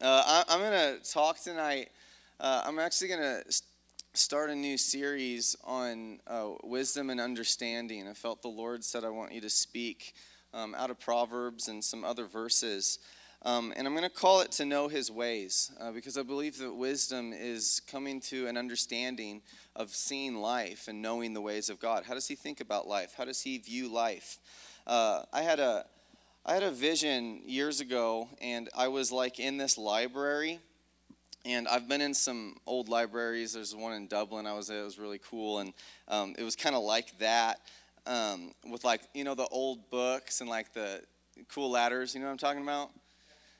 Uh, I, am going to talk tonight. Uh, I'm actually going to start a new series on uh, wisdom and understanding. I felt the Lord said, I want you to speak um, out of Proverbs and some other verses. Um, and I'm going to call it to know his ways uh, because I believe that wisdom is coming to an understanding of seeing life and knowing the ways of God. How does he think about life? How does he view life? Uh, I had a I had a vision years ago, and I was like in this library. And I've been in some old libraries. There's one in Dublin. I was It was really cool, and um, it was kind of like that, um, with like you know the old books and like the cool ladders. You know what I'm talking about?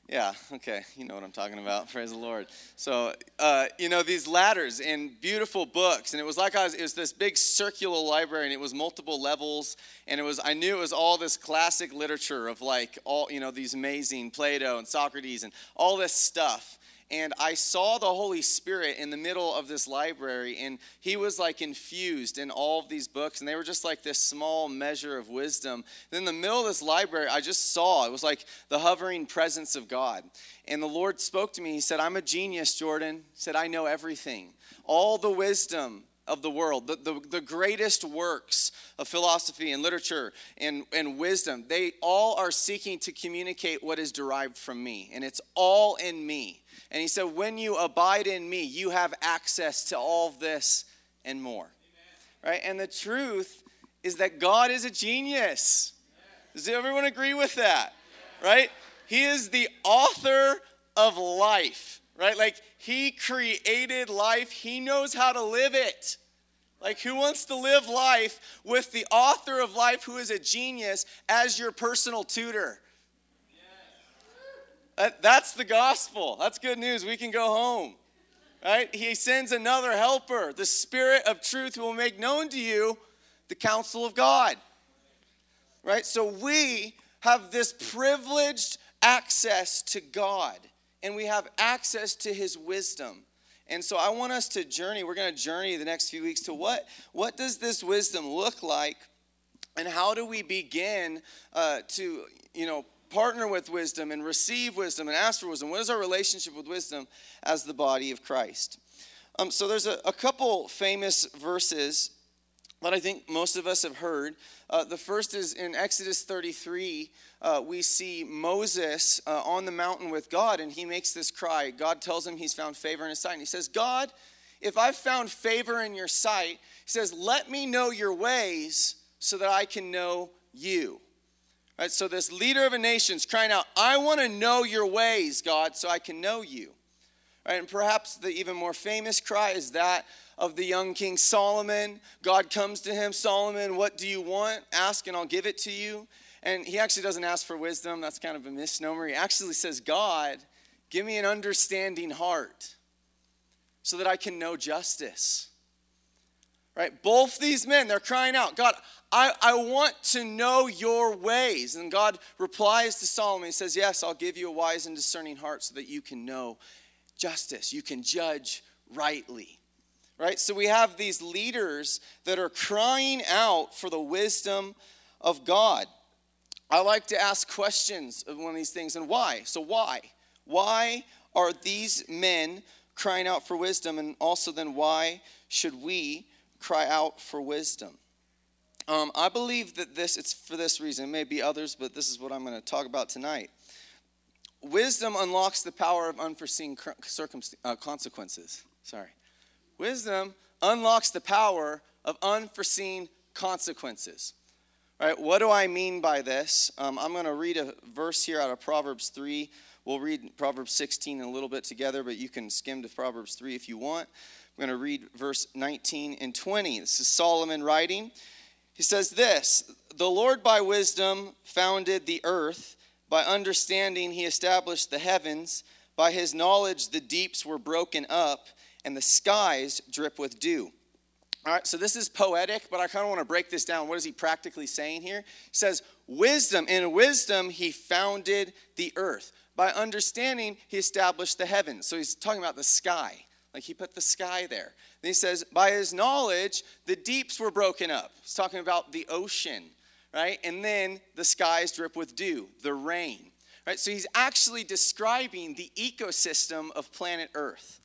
Yeah, okay, you know what I'm talking about. Praise the Lord. So, uh, you know, these ladders and beautiful books, and it was like I was, it was this big circular library, and it was multiple levels, and it was, I knew it was all this classic literature of like all, you know, these amazing Plato and Socrates and all this stuff and I saw the Holy Spirit in the middle of this library, and he was like infused in all of these books, and they were just like this small measure of wisdom. Then in the middle of this library, I just saw it was like the hovering presence of God. And the Lord spoke to me. He said, I'm a genius, Jordan. He said, I know everything. All the wisdom of the world, the, the, the, greatest works of philosophy and literature and, and wisdom, they all are seeking to communicate what is derived from me. And it's all in me. And he said, When you abide in me, you have access to all this and more. Amen. Right? And the truth is that God is a genius. Does everyone agree with that? Right? He is the author of life, right? Like he created life, he knows how to live it. Like, who wants to live life with the author of life, who is a genius, as your personal tutor? That, that's the gospel. That's good news. We can go home. Right? He sends another helper, the Spirit of truth, who will make known to you the counsel of God. Right? So we have this privileged access to God, and we have access to His wisdom. And so I want us to journey. We're going to journey the next few weeks to what what does this wisdom look like, and how do we begin uh, to you know partner with wisdom and receive wisdom and ask for wisdom? What is our relationship with wisdom as the body of Christ? Um, so there's a, a, couple famous verses that I think most of us have heard. Uh, the first is in Exodus 33. Uh, we see Moses uh, on the mountain with God, and he makes this cry. God tells him he's found favor in his sight. And he says, God, if I've found favor in your sight, he says, let me know your ways so that I can know you. Right, so this leader of a nation is crying out, I want to know your ways, God, so I can know you. Right, and perhaps the even more famous cry is that of the young king Solomon. God comes to him, Solomon, what do you want? Ask and I'll give it to you. And he actually doesn't ask for wisdom, that's kind of a misnomer. He actually says, God, give me an understanding heart so that I can know justice. Right? Both these men, they're crying out, God, I, I want to know your ways. And God replies to Solomon. He says, Yes, I'll give you a wise and discerning heart so that you can know justice. You can judge rightly. Right? So we have these leaders that are crying out for the wisdom of God. I like to ask questions of one of these things and why? So, why? Why are these men crying out for wisdom? And also, then, why should we cry out for wisdom? Um, I believe that this, it's for this reason. It may be others, but this is what I'm going to talk about tonight. Wisdom unlocks the power of unforeseen uh, consequences. Sorry. Wisdom unlocks the power of unforeseen consequences. All right, what do I mean by this? Um, I'm going to read a verse here out of Proverbs 3. We'll read Proverbs 16 in a little bit together, but you can skim to Proverbs 3 if you want. I'm going to read verse 19 and 20. This is Solomon writing. He says this The Lord by wisdom founded the earth, by understanding he established the heavens, by his knowledge the deeps were broken up, and the skies drip with dew. All right, so this is poetic, but I kind of want to break this down. What is he practically saying here? He says, Wisdom, in wisdom, he founded the earth. By understanding, he established the heavens. So he's talking about the sky. Like he put the sky there. Then he says, by his knowledge, the deeps were broken up. He's talking about the ocean, right? And then the skies drip with dew, the rain. Right? So he's actually describing the ecosystem of planet Earth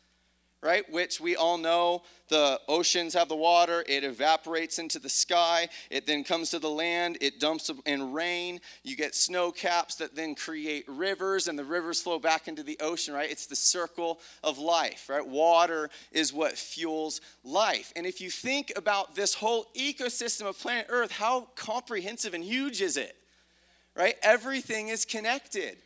right? Which we all know the oceans have the water, it evaporates into the sky, it then comes to the land, it dumps in rain. You get snow caps that then create rivers, and the rivers flow back into the ocean, right? It's the circle of life, right? Water is what fuels life. And if you think about this whole ecosystem of planet Earth, how comprehensive and huge is it? Right? Everything is connected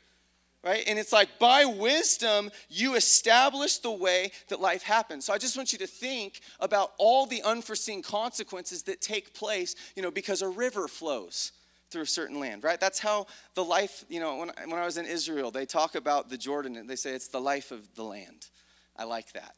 right? And it's like by wisdom, you establish the way that life happens. So I just want you to think about all the unforeseen consequences that take place, you know, because a river flows through a certain land, right? That's how the life, you know, when, when I was in Israel, they talk about the Jordan and they say it's the life of the land. I like that,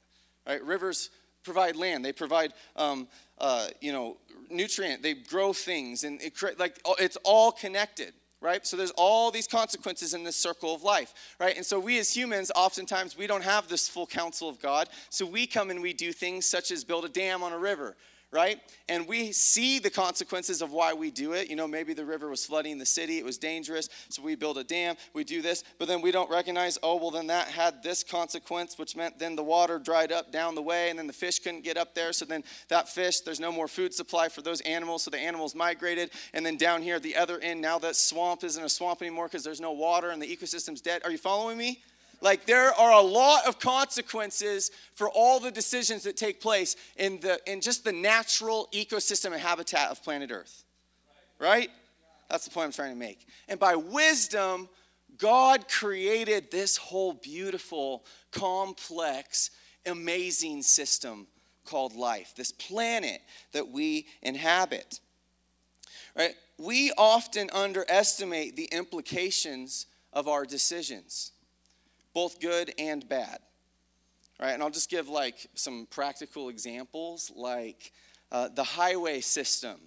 right? Rivers provide land, they provide, um, uh, you know, nutrient, they grow things, and it, like it's all connected right? So there's all these consequences in this circle of life, right? And so we as humans, oftentimes, we don't have this full counsel of God. So we come and we do things such as build a dam on a river, right? And we see the consequences of why we do it. You know, maybe the river was flooding the city, it was dangerous, so we build a dam, we do this, but then we don't recognize, oh, well, then that had this consequence, which meant then the water dried up down the way, and then the fish couldn't get up there, so then that fish, there's no more food supply for those animals, so the animals migrated, and then down here at the other end, now that swamp isn't a swamp anymore because there's no water and the ecosystem's dead. Are you following me? Like there are a lot of consequences for all the decisions that take place in the in just the natural ecosystem and habitat of planet Earth. Right? That's the point I'm trying to make. And by wisdom, God created this whole beautiful, complex, amazing system called life, this planet that we inhabit. Right? We often underestimate the implications of our decisions both good and bad. Right? And I'll just give like some practical examples, like uh, the highway system.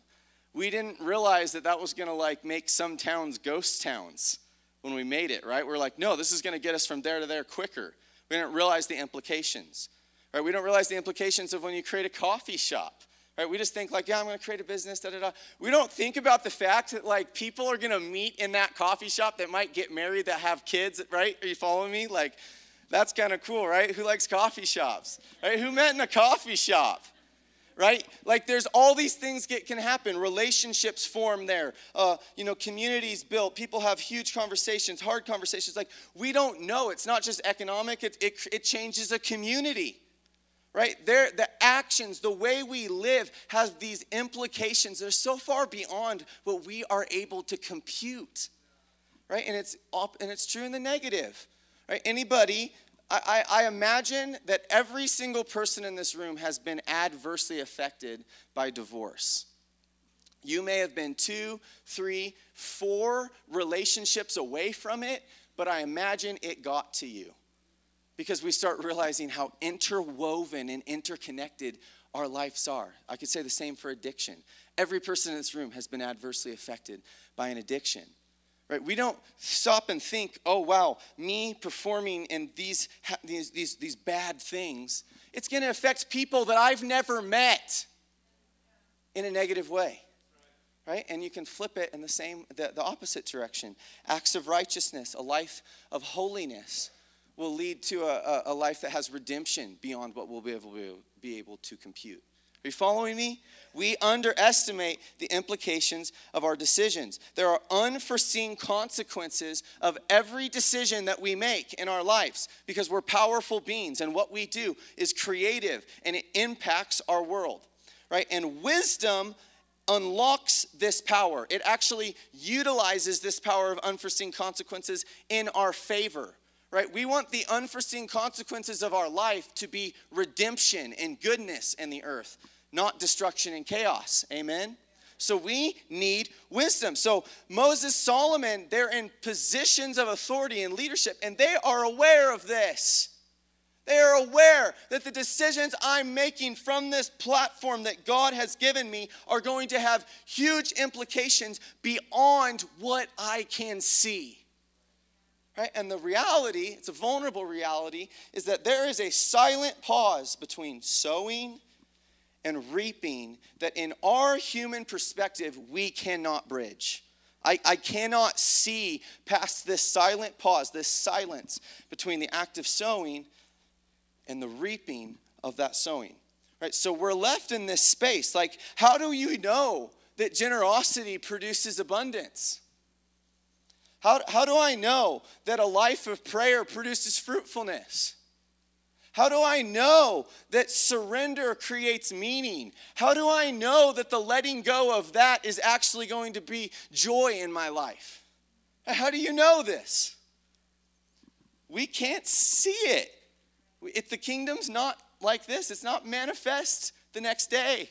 We didn't realize that that was going to like make some towns ghost towns when we made it, right? We're like, no, this is going to get us from there to there quicker. We didn't realize the implications, right? We don't realize the implications of when you create a coffee shop, right? We just think like, yeah, I'm going to create a business, da da da. We don't think about the fact that like people are going to meet in that coffee shop that might get married, that have kids, right? Are you following me? Like, that's kind of cool, right? Who likes coffee shops, right? Who met in a coffee shop? right like there's all these things that can happen relationships form there uh, you know communities built people have huge conversations hard conversations like we don't know it's not just economic it, it, it changes a community right? The actions, the way we live has these implications that are so far beyond what we are able to compute, right? And it's up, and it's true in the negative, right? Anybody, I, I, I imagine that every single person in this room has been adversely affected by divorce. You may have been two, three, four relationships away from it, but I imagine it got to you because we start realizing how interwoven and interconnected our lives are. I could say the same for addiction. Every person in this room has been adversely affected by an addiction. Right? We don't stop and think, "Oh wow, me performing in these these these, these bad things, it's going to affect people that I've never met in a negative way." Right? And you can flip it in the same the, the opposite direction. Acts of righteousness, a life of holiness will lead to a, a, life that has redemption beyond what we'll be able to, be able to compute. Are you following me? We underestimate the implications of our decisions. There are unforeseen consequences of every decision that we make in our lives because we're powerful beings and what we do is creative and it impacts our world, right? And wisdom unlocks this power. It actually utilizes this power of unforeseen consequences in our favor right? We want the unforeseen consequences of our life to be redemption and goodness in the earth, not destruction and chaos. Amen? So we need wisdom. So Moses, Solomon, they're in positions of authority and leadership, and they are aware of this. They are aware that the decisions I'm making from this platform that God has given me are going to have huge implications beyond what I can see. Right? And the reality, it's a vulnerable reality, is that there is a silent pause between sowing and reaping that in our human perspective we cannot bridge. I, I cannot see past this silent pause, this silence between the act of sowing and the reaping of that sowing. Right? So we're left in this space. Like, how do you know that generosity produces abundance? How, how do I know that a life of prayer produces fruitfulness? How do I know that surrender creates meaning? How do I know that the letting go of that is actually going to be joy in my life? How do you know this? We can't see it. If the kingdom's not like this, it's not manifest the next day.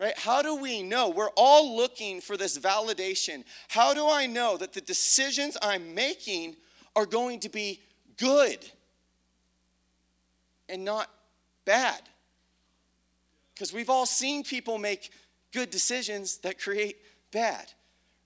Right? How do we know? We're all looking for this validation. How do I know that the decisions I'm making are going to be good? and not bad. Because we've all seen people make good decisions that create bad,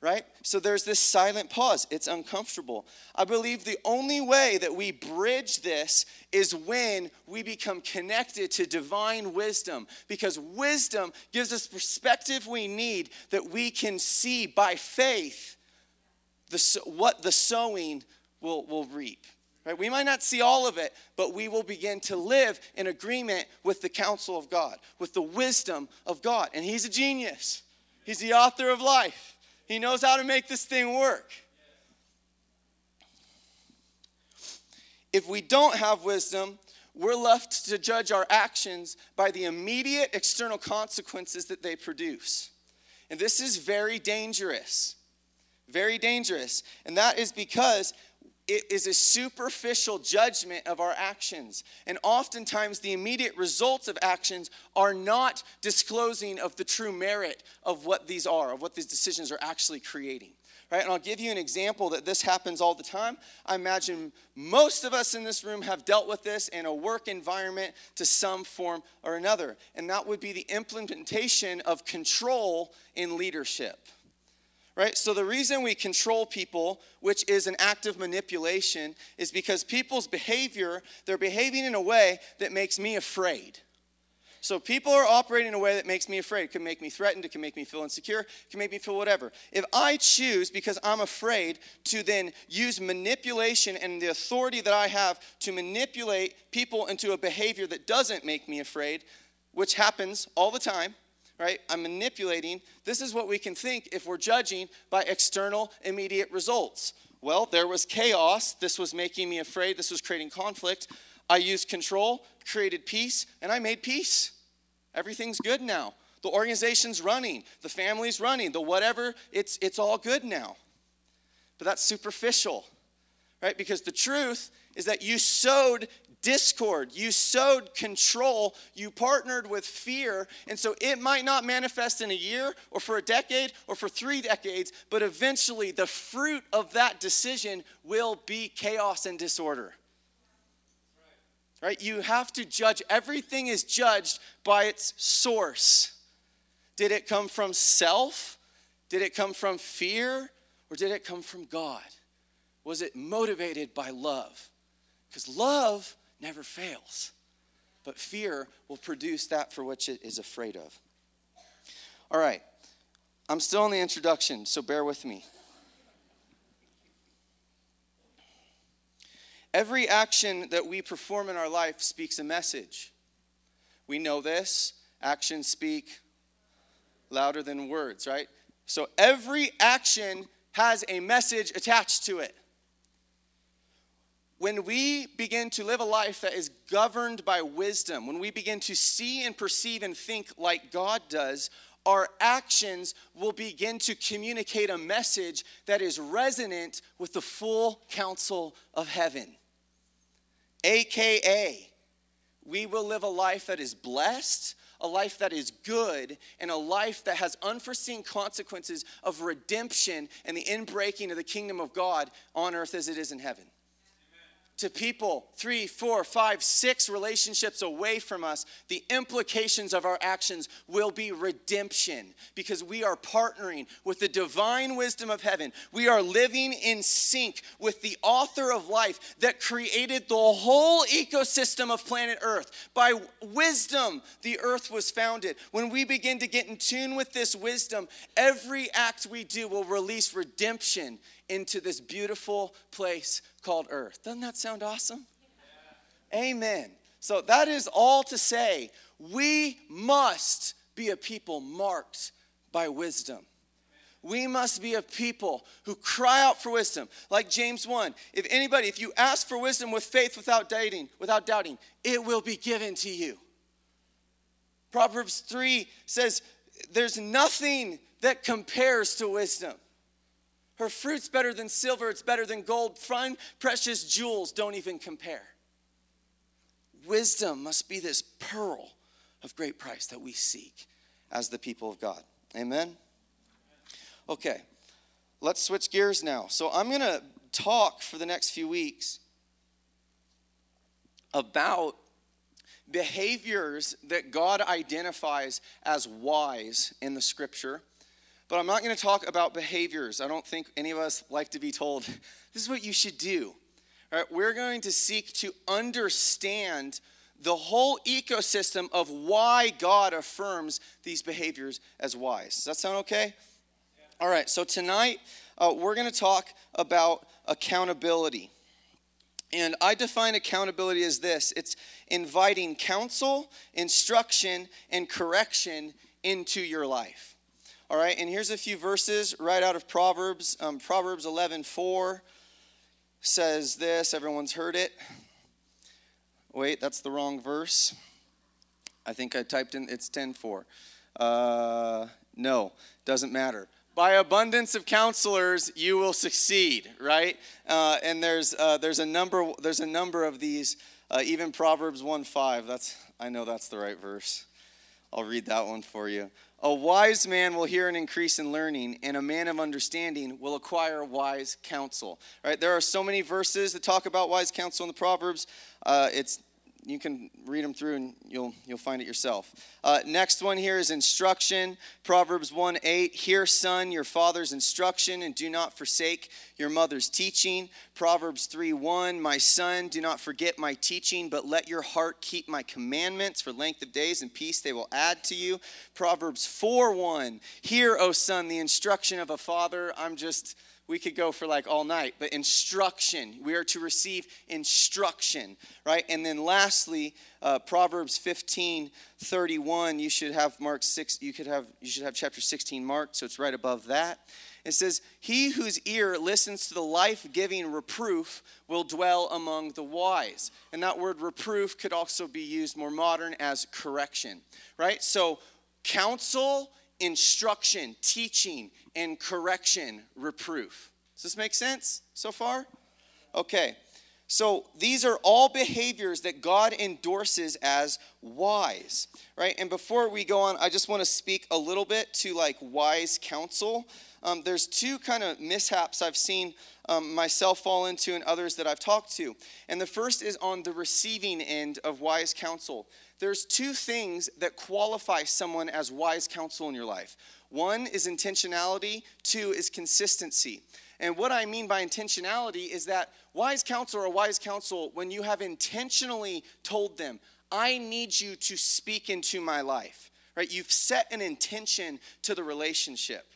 right? So there's this silent pause. It's uncomfortable. I believe the only way that we bridge this is when we become connected to divine wisdom, because wisdom gives us perspective we need that we can see by faith the, what the sowing will, will reap. Right? We might not see all of it, but we will begin to live in agreement with the counsel of God, with the wisdom of God. And He's a genius, He's the author of life. He knows how to make this thing work. If we don't have wisdom, we're left to judge our actions by the immediate external consequences that they produce. And this is very dangerous. Very dangerous. And that is because it is a superficial judgment of our actions. And oftentimes, the immediate results of actions are not disclosing of the true merit of what these are, of what these decisions are actually creating. Right? And I'll give you an example that this happens all the time. I imagine most of us in this room have dealt with this in a work environment to some form or another. And that would be the implementation of control in leadership right? So the reason we control people, which is an act of manipulation, is because people's behavior, they're behaving in a way that makes me afraid. So people are operating in a way that makes me afraid. It can make me threatened, it can make me feel insecure, it can make me feel whatever. If I choose, because I'm afraid, to then use manipulation and the authority that I have to manipulate people into a behavior that doesn't make me afraid, which happens all the time, right? I'm manipulating. This is what we can think if we're judging by external immediate results. Well, there was chaos. This was making me afraid. This was creating conflict. I used control, created peace, and I made peace. Everything's good now. The organization's running, the family's running, the whatever, it's, it's all good now. But that's superficial, right? Because the truth is that you sowed discord, you sowed control, you partnered with fear. And so it might not manifest in a year or for a decade or for three decades, but eventually the fruit of that decision will be chaos and disorder. Right? You have to judge, everything is judged by its source. Did it come from self? Did it come from fear? Or did it come from God? Was it motivated by love? Because love never fails. But fear will produce that for which it is afraid of. All right, I'm still in the introduction, so bear with me. Every action that we perform in our life speaks a message. We know this. Actions speak louder than words, right? So every action has a message attached to it when we begin to live a life that is governed by wisdom, when we begin to see and perceive and think like God does, our actions will begin to communicate a message that is resonant with the full counsel of heaven. AKA, we will live a life that is blessed, a life that is good, and a life that has unforeseen consequences of redemption and the inbreaking of the kingdom of God on earth as it is in heaven to people three, four, five, six relationships away from us, the implications of our actions will be redemption because we are partnering with the divine wisdom of heaven. We are living in sync with the author of life that created the whole ecosystem of planet Earth. By wisdom, the earth was founded. When we begin to get in tune with this wisdom, every act we do will release redemption into this beautiful place called earth. Doesn't that sound awesome? Yeah. Amen. So, that is all to say, we must be a people marked by wisdom. We must be a people who cry out for wisdom. Like James 1. If anybody, if you ask for wisdom with faith without doubting, without doubting, it will be given to you. Proverbs 3 says, There's nothing that compares to wisdom. Her fruit's better than silver, it's better than gold. Fine, precious jewels don't even compare. Wisdom must be this pearl of great price that we seek as the people of God. Amen? Okay, let's switch gears now. So I'm going to talk for the next few weeks about behaviors that God identifies as wise in the scripture but I'm not going to talk about behaviors. I don't think any of us like to be told, this is what you should do. All right, we're going to seek to understand the whole ecosystem of why God affirms these behaviors as wise. Does that sound okay? All right, so tonight uh, we're going to talk about accountability. And I define accountability as this it's inviting counsel, instruction, and correction into your life. All right, and here's a few verses right out of Proverbs. Um, Proverbs 11 4 says this. Everyone's heard it. Wait, that's the wrong verse. I think I typed in, it's 10 4. Uh, no, doesn't matter. By abundance of counselors, you will succeed, right? Uh, and there's, uh, there's, a number, there's a number of these, uh, even Proverbs 1 5. That's, I know that's the right verse. I'll read that one for you. A wise man will hear an increase in learning, and a man of understanding will acquire wise counsel. Right? There are so many verses that talk about wise counsel in the Proverbs. Uh, it's you can read them through and you'll you'll find it yourself. Uh, next one here is instruction. Proverbs 1 8. Hear, son, your father's instruction, and do not forsake your mother's teaching. Proverbs 3 1. My son, do not forget my teaching, but let your heart keep my commandments. For length of days and peace they will add to you. Proverbs 4 1. Hear, O son, the instruction of a father. I'm just we could go for like all night, but instruction. We are to receive instruction, right? And then lastly, uh, Proverbs 15, 31, you should have Mark 6, you could have, you should have chapter 16 marked, so it's right above that. It says, He whose ear listens to the life giving reproof will dwell among the wise. And that word reproof could also be used more modern as correction, right? So, counsel instruction, teaching, and correction, reproof. Does this make sense so far? Okay. So these are all behaviors that God endorses as wise, right? And before we go on, I just want to speak a little bit to like wise counsel. Um, there's two kind of mishaps I've seen um, myself fall into and others that I've talked to. And the first is on the receiving end of wise counsel there's two things that qualify someone as wise counsel in your life one is intentionality, two is consistency. And what I mean by intentionality is that wise counsel or wise counsel, when you have intentionally told them, I need you to speak into my life, right? You've set an intention to the relationship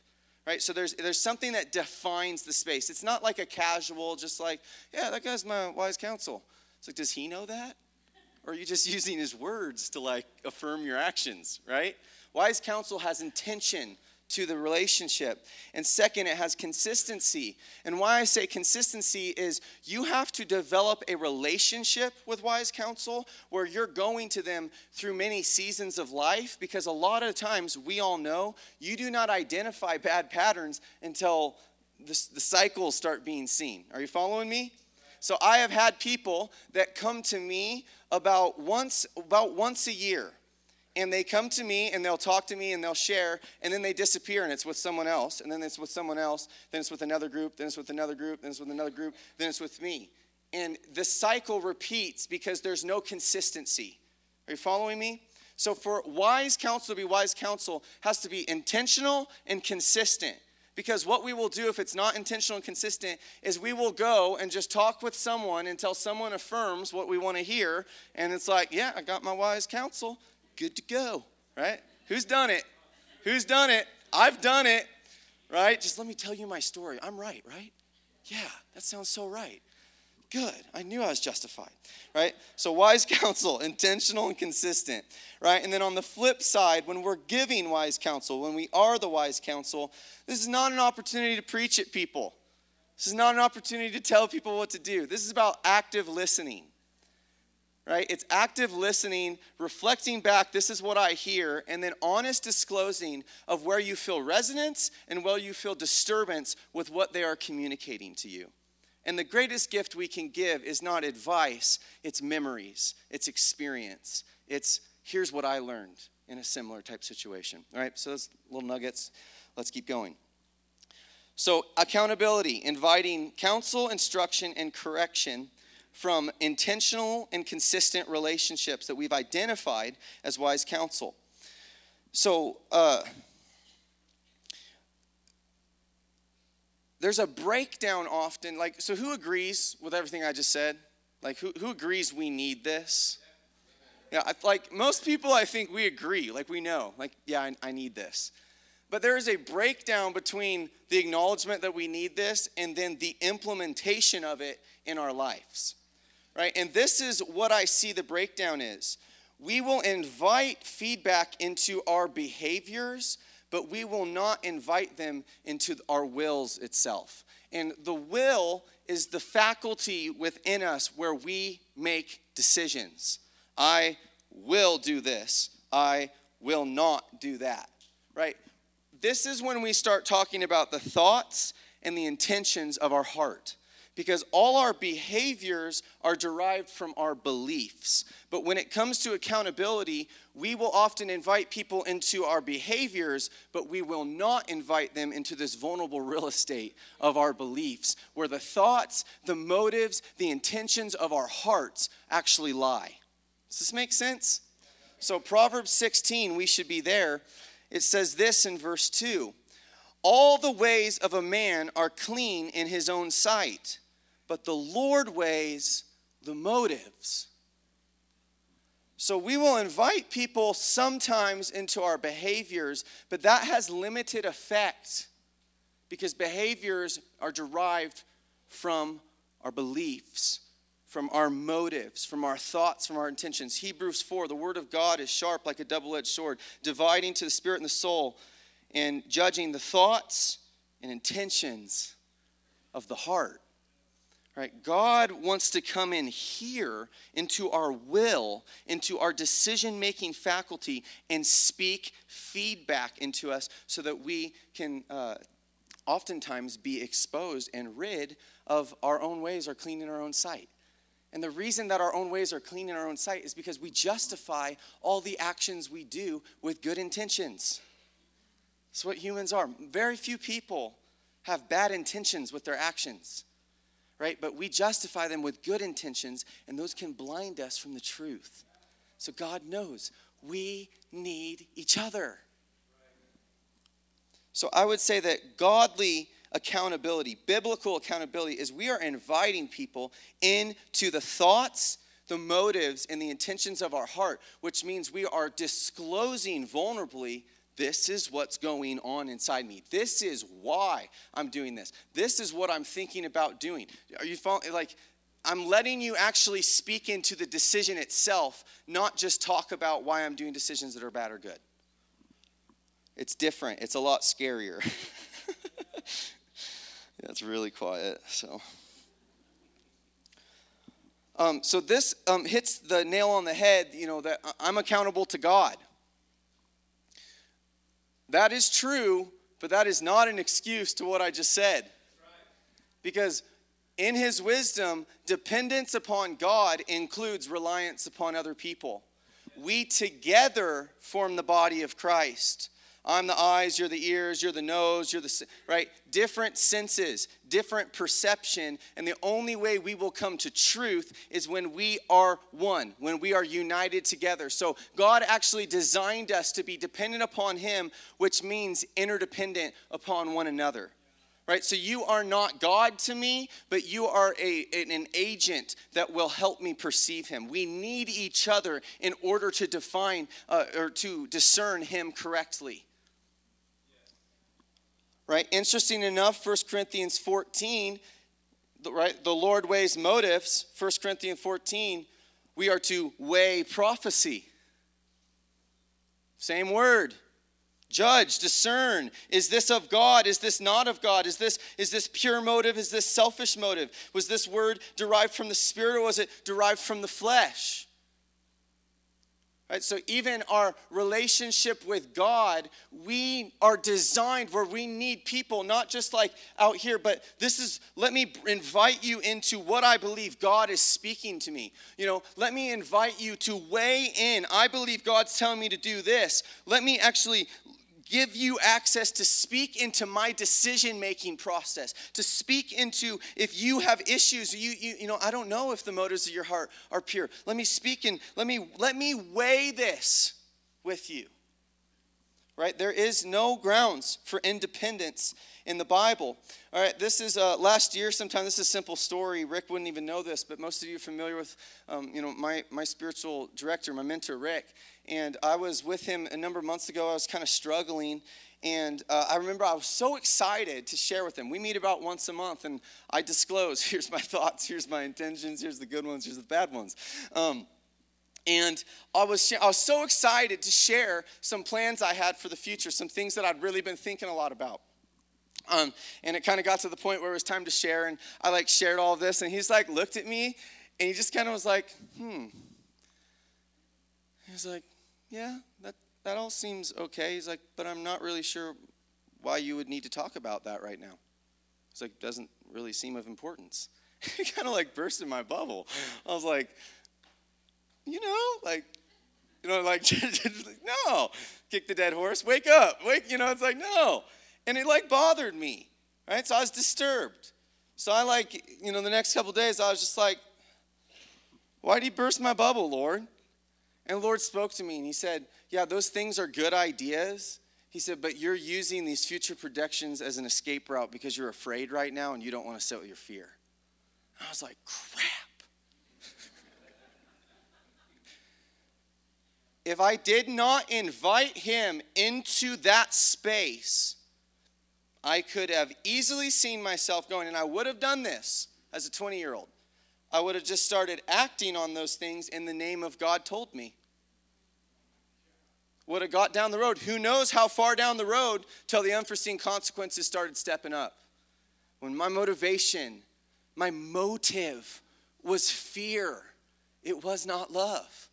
right? So there's there's something that defines the space. It's not like a casual just like yeah that guy's my wise counsel. It's like does he know that? Or are you just using his words to like affirm your actions, right? Wise counsel has intention to the relationship. And second, it has consistency. And why I say consistency is you have to develop a relationship with wise counsel where you're going to them through many seasons of life because a lot of times we all know you do not identify bad patterns until the, the cycles start being seen. Are you following me? So I have had people that come to me about once about once a year. And they come to me and they'll talk to me and they'll share, and then they disappear and it's with someone else, and then it's with someone else, then it's with another group, then it's with another group, then it's with another group, then it's with me. And the cycle repeats because there's no consistency. Are you following me? So, for wise counsel to be wise counsel, has to be intentional and consistent. Because what we will do if it's not intentional and consistent is we will go and just talk with someone until someone affirms what we want to hear. And it's like, yeah, I got my wise counsel. Good to go, right? Who's done it? Who's done it? I've done it, right? Just let me tell you my story. I'm right, right? Yeah, that sounds so right. Good. I knew I was justified, right? So, wise counsel, intentional and consistent, right? And then on the flip side, when we're giving wise counsel, when we are the wise counsel, this is not an opportunity to preach at people. This is not an opportunity to tell people what to do. This is about active listening, right? It's active listening, reflecting back, this is what I hear, and then honest disclosing of where you feel resonance and where you feel disturbance with what they are communicating to you. And the greatest gift we can give is not advice, it's memories, it's experience. It's here's what I learned in a similar type situation. All right, so those little nuggets. Let's keep going. So, accountability, inviting counsel, instruction, and correction from intentional and consistent relationships that we've identified as wise counsel. So, uh, there's a breakdown often. Like, so who agrees with everything I just said? Like, who, who agrees we need this? Yeah, like most people, I think we agree. Like, we know, like, yeah, I, I need this. But there is a breakdown between the acknowledgement that we need this and then the implementation of it in our lives, right? And this is what I see the breakdown is. We will invite feedback into our behaviors but we will not invite them into our wills itself. And the will is the faculty within us where we make decisions. I will do this. I will not do that. Right? This is when we start talking about the thoughts and the intentions of our heart because all our behaviors are derived from our beliefs. But when it comes to accountability, we will often invite people into our behaviors, but we will not invite them into this vulnerable real estate of our beliefs, where the thoughts, the motives, the intentions of our hearts actually lie. Does this make sense? So, Proverbs 16, we should be there. It says this in verse 2 All the ways of a man are clean in his own sight but the Lord weighs the motives. So we will invite people sometimes into our behaviors, but that has limited effect because behaviors are derived from our beliefs, from our motives, from our thoughts, from our intentions. Hebrews 4 the word of God is sharp like a double edged sword, dividing to the spirit and the soul, and judging the thoughts and intentions of the heart. Right? God wants to come in here into our will, into our decision making faculty, and speak feedback into us so that we can uh, oftentimes be exposed and rid of our own ways or clean in our own sight. And the reason that our own ways are clean in our own sight is because we justify all the actions we do with good intentions. That's what humans are. Very few people have bad intentions with their actions right? But we justify them with good intentions, and those can blind us from the truth. So God knows we need each other. So I would say that godly accountability, biblical accountability, is we are inviting people into the thoughts, the motives, and the intentions of our heart, which means we are disclosing vulnerably this is what's going on inside me. This is why I'm doing this. This is what I'm thinking about doing. Are you following? Like, I'm letting you actually speak into the decision itself, not just talk about why I'm doing decisions that are bad or good. It's different, it's a lot scarier. it's really quiet, so. Um, so this um, hits the nail on the head, you know, that I'm accountable to God. That is true, but that is not an excuse to what I just said. Because in his wisdom, dependence upon God includes reliance upon other people. We together form the body of Christ. I'm the eyes, you're the ears, you're the nose, you're the, right? Different senses, different perception. And the only way we will come to truth is when we are one, when we are united together. So God actually designed us to be dependent upon Him, which means interdependent upon one another right? So you are not God to me, but you are a, an agent that will help me perceive Him. We need each other in order to define uh, or to discern Him correctly. Right? Interesting enough, 1 Corinthians 14, right? The Lord weighs motives. 1 Corinthians 14, we are to weigh prophecy. Same word judge discern is this of god is this not of god is this is this pure motive is this selfish motive was this word derived from the spirit or was it derived from the flesh right? So even our relationship with god we are designed where we need people not just like out here but this is let me invite you into what i believe god is speaking to me. You know let me invite you to weigh in. I believe god's telling me to do this. Let me actually give you access to speak into my decision making process to speak into if you have issues you, you you know i don't know if the motives of your heart are pure. Let me speak and let me let me weigh this with you right there is no grounds for independence in the bible all right this is uh, last year sometime this is a simple story rick wouldn't even know this but most of you are familiar with um, you know my, my spiritual director my mentor rick and I was with him a number of months ago. I was kind of struggling, and uh, I remember I was so excited to share with him. We meet about once a month, and I disclose here's my thoughts, here's my intentions, here's the good ones, here's the bad ones. Um, and I was, I was so excited to share some plans I had for the future, some things that I'd really been thinking a lot about. Um, and it kind of got to the point where it was time to share, and I like shared all of this, and he's like looked at me, and he just kind of was like, hmm. He was like, yeah, that, that all seems okay. He's like, but I'm not really sure why you would need to talk about that right now. It's like, doesn't really seem of importance. he kind of like burst in my bubble. I was like, you know, like, you know, like, no, kick the dead horse, wake up, wake, you know, it's like, no. And it like bothered me, right? So I was disturbed. So I like, you know, the next couple days, I was just like, why did he burst my bubble, Lord? And Lord spoke to me and He said, Yeah, those things are good ideas. He said, But you're using these future predictions as an escape route because you're afraid right now and you don't want to sit with your fear. I was like, Crap. If I did not invite Him into that space, I could have easily seen myself going, and I would have done this as a 20 year old. I would have just started acting on those things in the name of God told me. Would have got down the road. Who knows how far down the road till the unforeseen consequences started stepping up. When my motivation, my motive was fear, it was not love.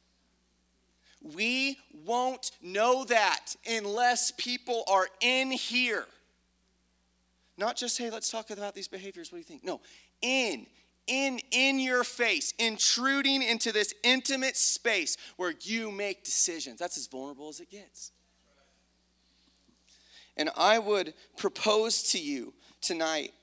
We won't know that unless people are in here. Not just, hey, let's talk about these behaviors. What do you think? No, in in in your face intruding into this intimate space where you make decisions that's as vulnerable as it gets and i would propose to you tonight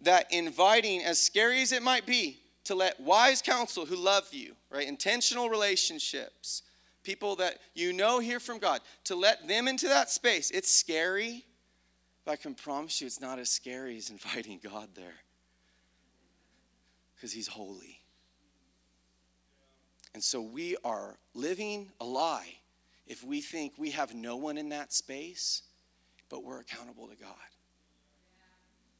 that inviting as scary as it might be to let wise counsel who love you right intentional relationships people that you know hear from god to let them into that space it's scary but i can promise you it's not as scary as inviting god there because he's holy. And so we are living a lie if we think we have no one in that space, but we're accountable to God.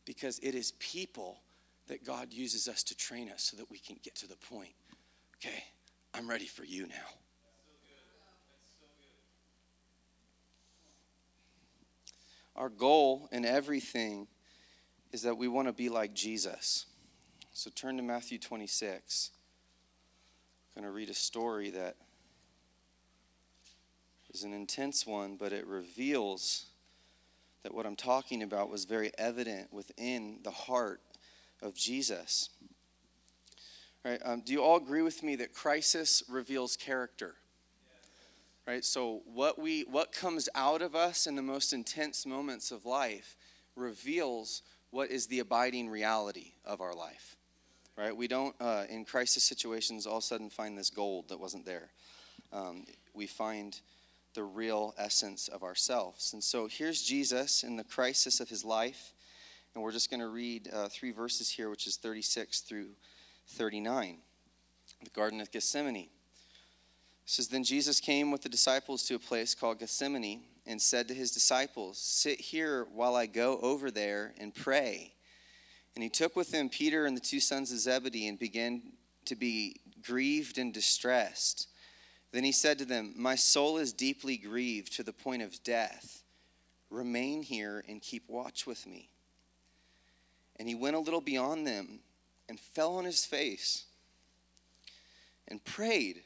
Because it is people that God uses us to train us so that we can get to the point. Okay, I'm ready for you now. Our goal in everything is that we want to be like Jesus. So turn to Matthew 26. I'm going to read a story that is an intense one, but it reveals that what I'm talking about was very evident within the heart of Jesus. All right, um, do you all agree with me that crisis reveals character? Right? So what we what comes out of us in the most intense moments of life reveals what is the abiding reality of our life, right? We don't uh, in crisis situations all of a sudden find this gold that wasn't there. Um, we find the real essence of ourselves. And so here's Jesus in the crisis of his life. And we're just going to read uh, three verses here, which is 36 through 39. The Garden of Gethsemane. Says, Then Jesus came with the disciples to a place called Gethsemane and said to his disciples, Sit here while I go over there and pray. And he took with him Peter and the two sons of Zebedee and began to be grieved and distressed. Then he said to them, My soul is deeply grieved to the point of death. Remain here and keep watch with me. And he went a little beyond them and fell on his face and prayed,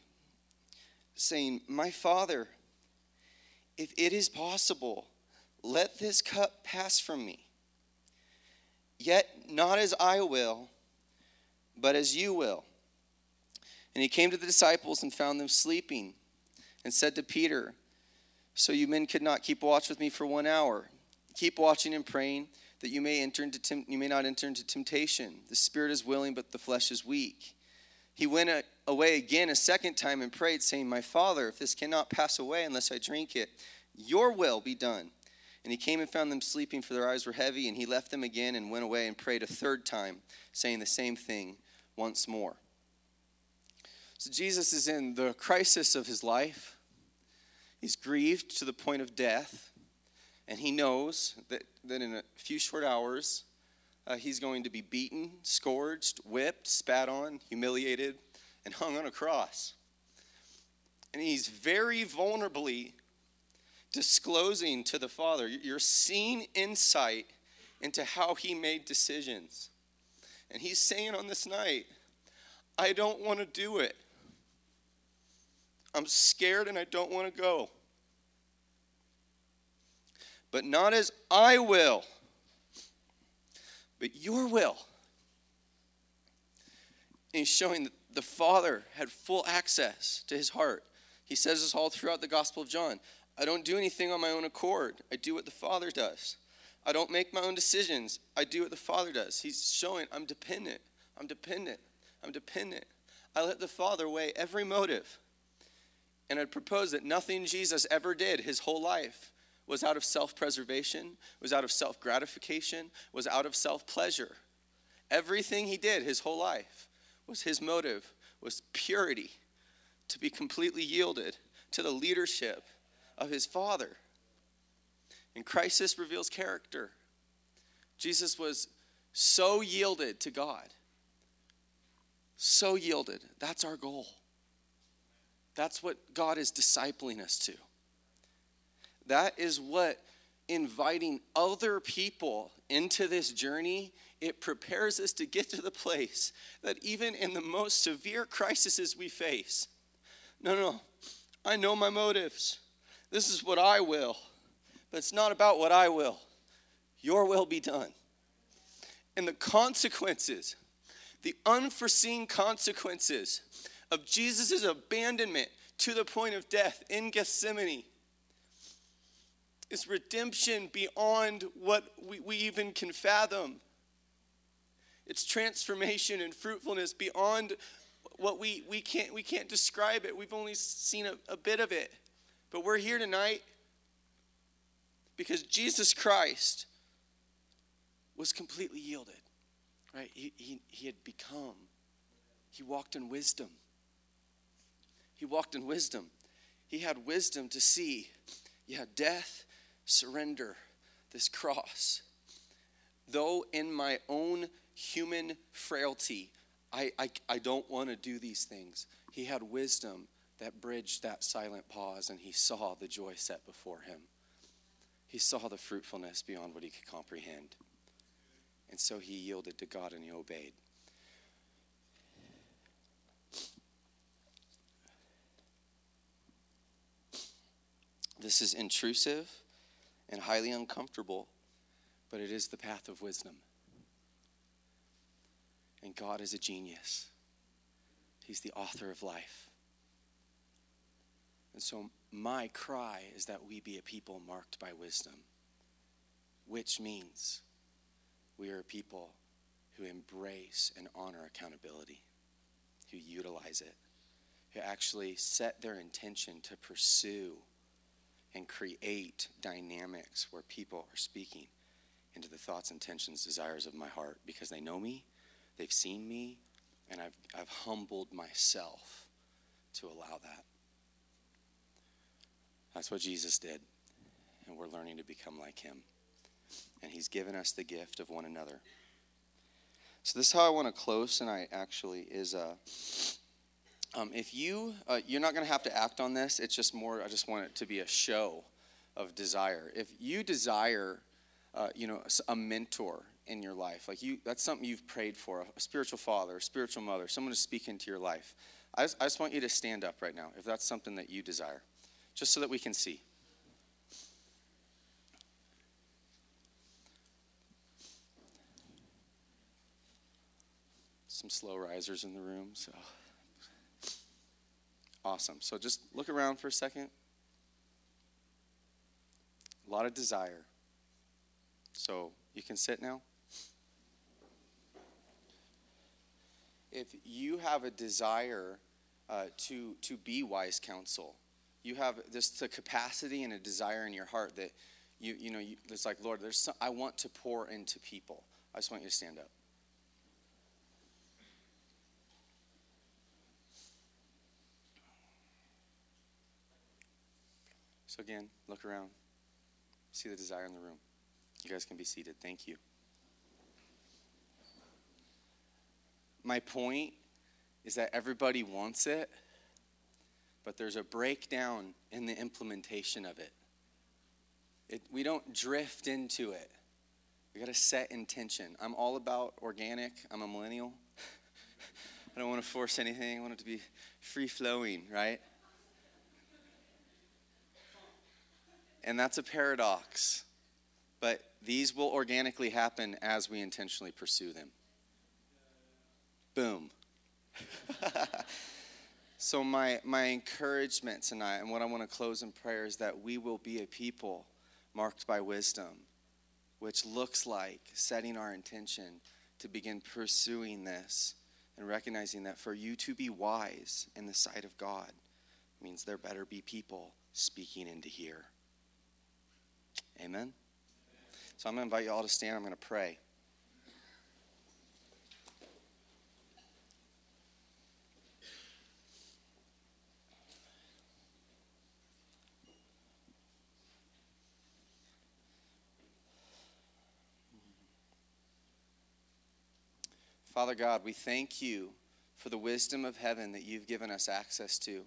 saying, My Father, if it is possible, let this cup pass from me. Yet not as I will, but as you will. And he came to the disciples and found them sleeping, and said to Peter, So you men could not keep watch with me for one hour. Keep watching and praying that you may enter into you may not enter into temptation. The spirit is willing, but the flesh is weak. He went uh, away again a second time and prayed, saying, My father, if this cannot pass away unless I drink it, your will be done. And he came and found them sleeping, for their eyes were heavy, and he left them again and went away and prayed a third time, saying the same thing once more. So Jesus is in the crisis of his life. He's grieved to the point of death. And he knows that, that in a few short hours, uh, he's going to be beaten, scourged, whipped, spat on, humiliated, and hung on a cross. And he's very vulnerably disclosing to the Father, you're seeing insight into how he made decisions. And he's saying on this night, I don't want to do it. I'm scared and I don't want to go but not as I will, but your will. And he's showing that the Father had full access to his heart. He says this all throughout the Gospel of John. I don't do anything on my own accord. I do what the Father does. I don't make my own decisions. I do what the Father does. He's showing I'm dependent. I'm dependent. I'm dependent. I let the Father weigh every motive. And I'd propose that nothing Jesus ever did his whole life was out of self preservation, was out of self gratification, was out of self pleasure. Everything he did his whole life was his motive, was purity, to be completely yielded to the leadership of his Father. And crisis reveals character. Jesus was so yielded to God. So yielded. That's our goal. That's what God is discipling us to. That is what inviting other people into this journey it prepares us to get to the place that even in the most severe crises we face no no i know my motives. This is what i will but it's not about what i will. Your will be done. And the consequences the unforeseen consequences of jesus' abandonment to the point of death in gethsemane is redemption beyond what we, we even can fathom. It's transformation and fruitfulness beyond what we, we, can't, we can't describe it. We've only seen a, a bit of it. But we're here tonight because Jesus Christ was completely yielded, right? He, he, he had become, he walked in wisdom. He walked in wisdom. He had wisdom to see, yeah, death surrender this cross. Though in my own human frailty, I, I, I don't want to do these things, he had wisdom that bridged that silent pause and he saw the joy set before him. He saw the fruitfulness beyond what he could comprehend. And so he yielded to God and he obeyed. This is intrusive and highly uncomfortable, but it is the path of wisdom. And God is a genius, He's the author of life. And so, my cry is that we be a people marked by wisdom, which means we are a people who embrace and honor accountability, who utilize it, who actually set their intention to pursue and create dynamics where people are speaking into the thoughts, intentions, desires of my heart because they know me, they've seen me, and I've, I've humbled myself to allow that. That's what Jesus did, and we're learning to become like him. And he's given us the gift of one another. So this is how I want to close tonight. Actually, is uh, um, if you uh, you're not going to have to act on this. It's just more. I just want it to be a show of desire. If you desire, uh, you know, a mentor in your life, like you, that's something you've prayed for, a spiritual father, a spiritual mother, someone to speak into your life. I just, I just want you to stand up right now if that's something that you desire, just so that we can see. some slow risers in the room. So awesome. So just look around for a second. A lot of desire. So you can sit now. If you have a desire uh, to to be wise counsel, you have this the capacity and a desire in your heart that you you know you, it's like Lord, there's some, I want to pour into people. I just want you to stand up. So, again, look around. See the desire in the room. You guys can be seated. Thank you. My point is that everybody wants it, but there's a breakdown in the implementation of it. it we don't drift into it. We got to set intention. I'm all about organic. I'm a millennial. I don't want to force anything. I want it to be free flowing, right? And that's a paradox. But these will organically happen as we intentionally pursue them. Boom. so, my, my encouragement tonight, and what I want to close in prayer, is that we will be a people marked by wisdom, which looks like setting our intention to begin pursuing this and recognizing that for you to be wise in the sight of God means there better be people speaking into here. Amen? So I'm going to invite you all to stand. I'm going to pray. Father God, we thank you for the wisdom of heaven that you've given us access to.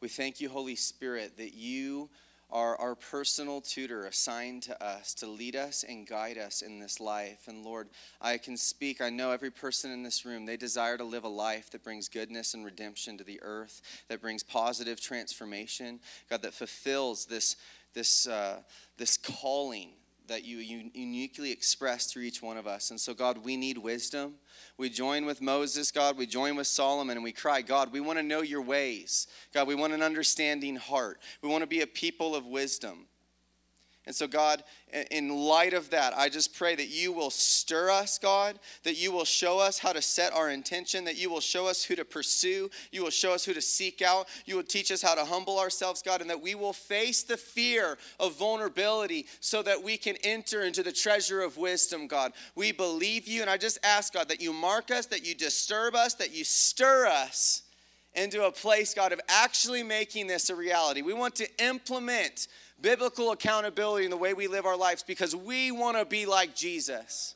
We thank you, Holy Spirit, that you our, our personal tutor assigned to us to lead us and guide us in this life. And Lord, I can speak. I know every person in this room, they desire to live a life that brings goodness and redemption to the earth, that brings positive transformation, God, that fulfills this, this, uh, this calling that you uniquely express through each one of us. And so, God, we need wisdom. We join with Moses, God. We join with Solomon, and we cry, God, we want to know your ways. God, we want an understanding heart. We want to be a people of wisdom. And so, God, in light of that, I just pray that you will stir us, God, that you will show us how to set our intention, that you will show us who to pursue, you will show us who to seek out, you will teach us how to humble ourselves, God, and that we will face the fear of vulnerability so that we can enter into the treasure of wisdom, God. We believe you, and I just ask, God, that you mark us, that you disturb us, that you stir us into a place, God, of actually making this a reality. We want to implement biblical accountability in the way we live our lives because we want to be like Jesus.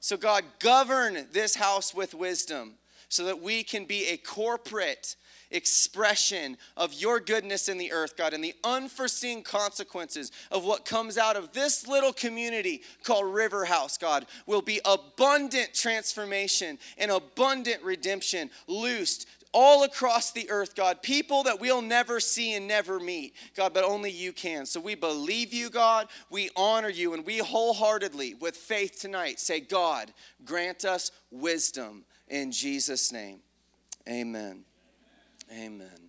So, God, govern this house with wisdom so that we can be a corporate expression of your goodness in the earth, God, and the unforeseen consequences of what comes out of this little community called River House, God, will be abundant transformation and abundant redemption loosed all across the earth, God, people that we'll never see and never meet, God, but only you can. So we believe you, God, we honor you, and we wholeheartedly, with faith tonight, say, God, grant us wisdom in Jesus' name. Amen. Amen.